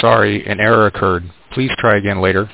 sorry, an error occurred. Please try again later.